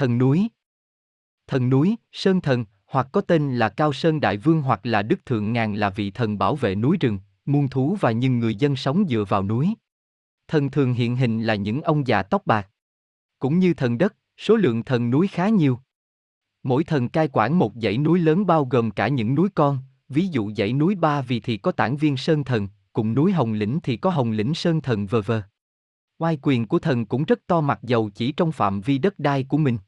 Thần núi Thần núi, Sơn Thần, hoặc có tên là Cao Sơn Đại Vương hoặc là Đức Thượng Ngàn là vị thần bảo vệ núi rừng, muôn thú và những người dân sống dựa vào núi. Thần thường hiện hình là những ông già tóc bạc. Cũng như thần đất, số lượng thần núi khá nhiều. Mỗi thần cai quản một dãy núi lớn bao gồm cả những núi con, ví dụ dãy núi Ba Vì thì có tản viên Sơn Thần, cùng núi Hồng Lĩnh thì có Hồng Lĩnh Sơn Thần vờ vờ. Oai quyền của thần cũng rất to mặc dầu chỉ trong phạm vi đất đai của mình.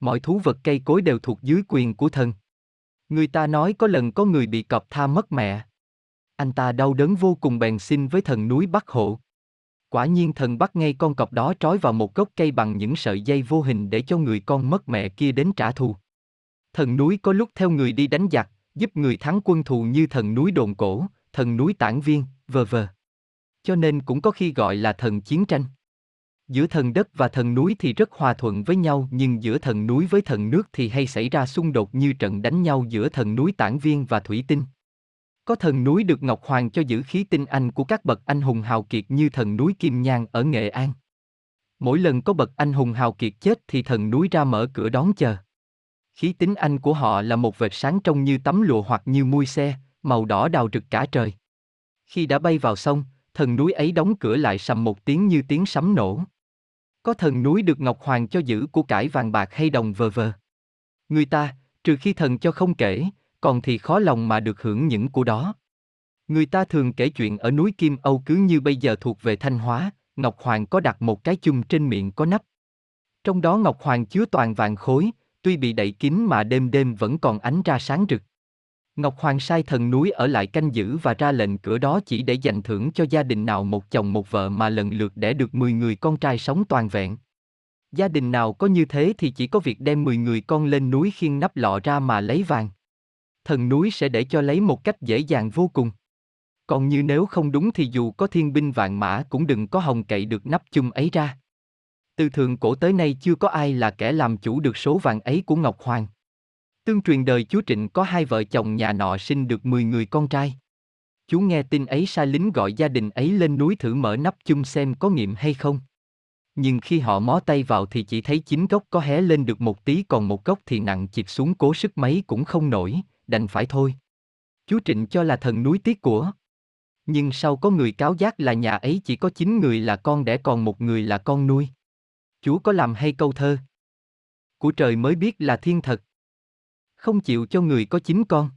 Mọi thú vật cây cối đều thuộc dưới quyền của thần. Người ta nói có lần có người bị cọp tha mất mẹ. Anh ta đau đớn vô cùng bèn xin với thần núi Bắc hộ. Quả nhiên thần bắt ngay con cọp đó trói vào một gốc cây bằng những sợi dây vô hình để cho người con mất mẹ kia đến trả thù. Thần núi có lúc theo người đi đánh giặc, giúp người thắng quân thù như thần núi đồn cổ, thần núi tản viên, vờ vờ. Cho nên cũng có khi gọi là thần chiến tranh. Giữa thần đất và thần núi thì rất hòa thuận với nhau nhưng giữa thần núi với thần nước thì hay xảy ra xung đột như trận đánh nhau giữa thần núi tản viên và thủy tinh. Có thần núi được Ngọc Hoàng cho giữ khí tinh anh của các bậc anh hùng hào kiệt như thần núi Kim Nhang ở Nghệ An. Mỗi lần có bậc anh hùng hào kiệt chết thì thần núi ra mở cửa đón chờ. Khí tính anh của họ là một vệt sáng trông như tấm lụa hoặc như mui xe, màu đỏ đào rực cả trời. Khi đã bay vào sông, thần núi ấy đóng cửa lại sầm một tiếng như tiếng sấm nổ. Có thần núi được Ngọc Hoàng cho giữ của cải vàng bạc hay đồng vờ vờ. Người ta, trừ khi thần cho không kể, còn thì khó lòng mà được hưởng những của đó. Người ta thường kể chuyện ở núi Kim Âu cứ như bây giờ thuộc về Thanh Hóa, Ngọc Hoàng có đặt một cái chung trên miệng có nắp. Trong đó Ngọc Hoàng chứa toàn vàng khối, tuy bị đậy kín mà đêm đêm vẫn còn ánh ra sáng rực. Ngọc Hoàng sai thần núi ở lại canh giữ và ra lệnh cửa đó chỉ để dành thưởng cho gia đình nào một chồng một vợ mà lần lượt đẻ được 10 người con trai sống toàn vẹn. Gia đình nào có như thế thì chỉ có việc đem 10 người con lên núi khiêng nắp lọ ra mà lấy vàng. Thần núi sẽ để cho lấy một cách dễ dàng vô cùng. Còn như nếu không đúng thì dù có thiên binh vạn mã cũng đừng có hồng cậy được nắp chung ấy ra. Từ thường cổ tới nay chưa có ai là kẻ làm chủ được số vàng ấy của Ngọc Hoàng. Tương truyền đời chúa Trịnh có hai vợ chồng nhà nọ sinh được 10 người con trai. Chú nghe tin ấy sai lính gọi gia đình ấy lên núi thử mở nắp chung xem có nghiệm hay không. Nhưng khi họ mó tay vào thì chỉ thấy chín gốc có hé lên được một tí còn một gốc thì nặng chịt xuống cố sức mấy cũng không nổi, đành phải thôi. Chú Trịnh cho là thần núi tiếc của. Nhưng sau có người cáo giác là nhà ấy chỉ có chín người là con đẻ còn một người là con nuôi. Chúa có làm hay câu thơ. Của trời mới biết là thiên thật. Không chịu cho người có chính con.